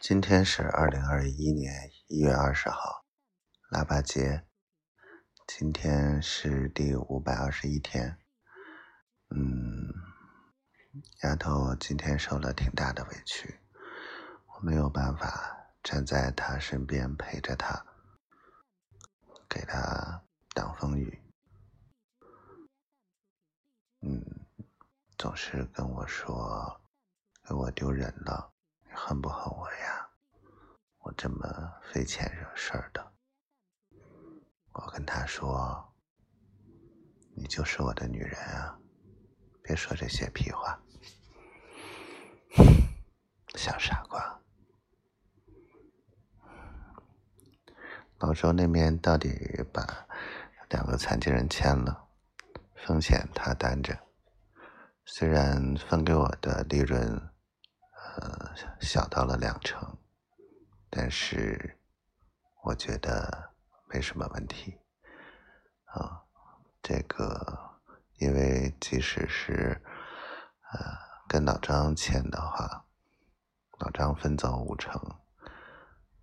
今天是二零二一年一月二十号，腊八节。今天是第五百二十一天。嗯，丫头今天受了挺大的委屈，我没有办法站在她身边陪着她，给她挡风雨。嗯，总是跟我说，给我丢人了。恨不恨我呀？我这么费钱惹事儿的，我跟他说：“你就是我的女人啊，别说这些屁话，小傻瓜。”老周那边到底把两个残疾人签了，风险他担着，虽然分给我的利润。呃，小到了两成，但是我觉得没什么问题啊。这个，因为即使是呃跟老张签的话，老张分走五成，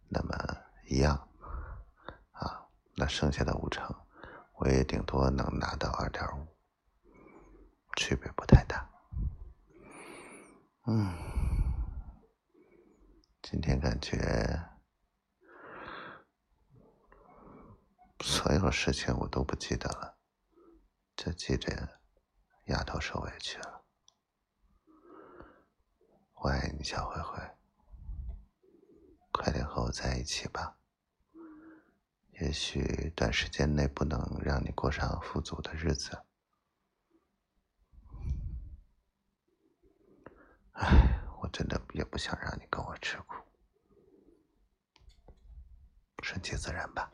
那么一样啊，那剩下的五成，我也顶多能拿到二点五，区别不太大。嗯。今天感觉所有事情我都不记得了，就记着丫头受委屈了。我爱你，小灰灰，快点和我在一起吧。也许短时间内不能让你过上富足的日子，唉，我真的也不想让你跟我吃苦。顺其自然吧。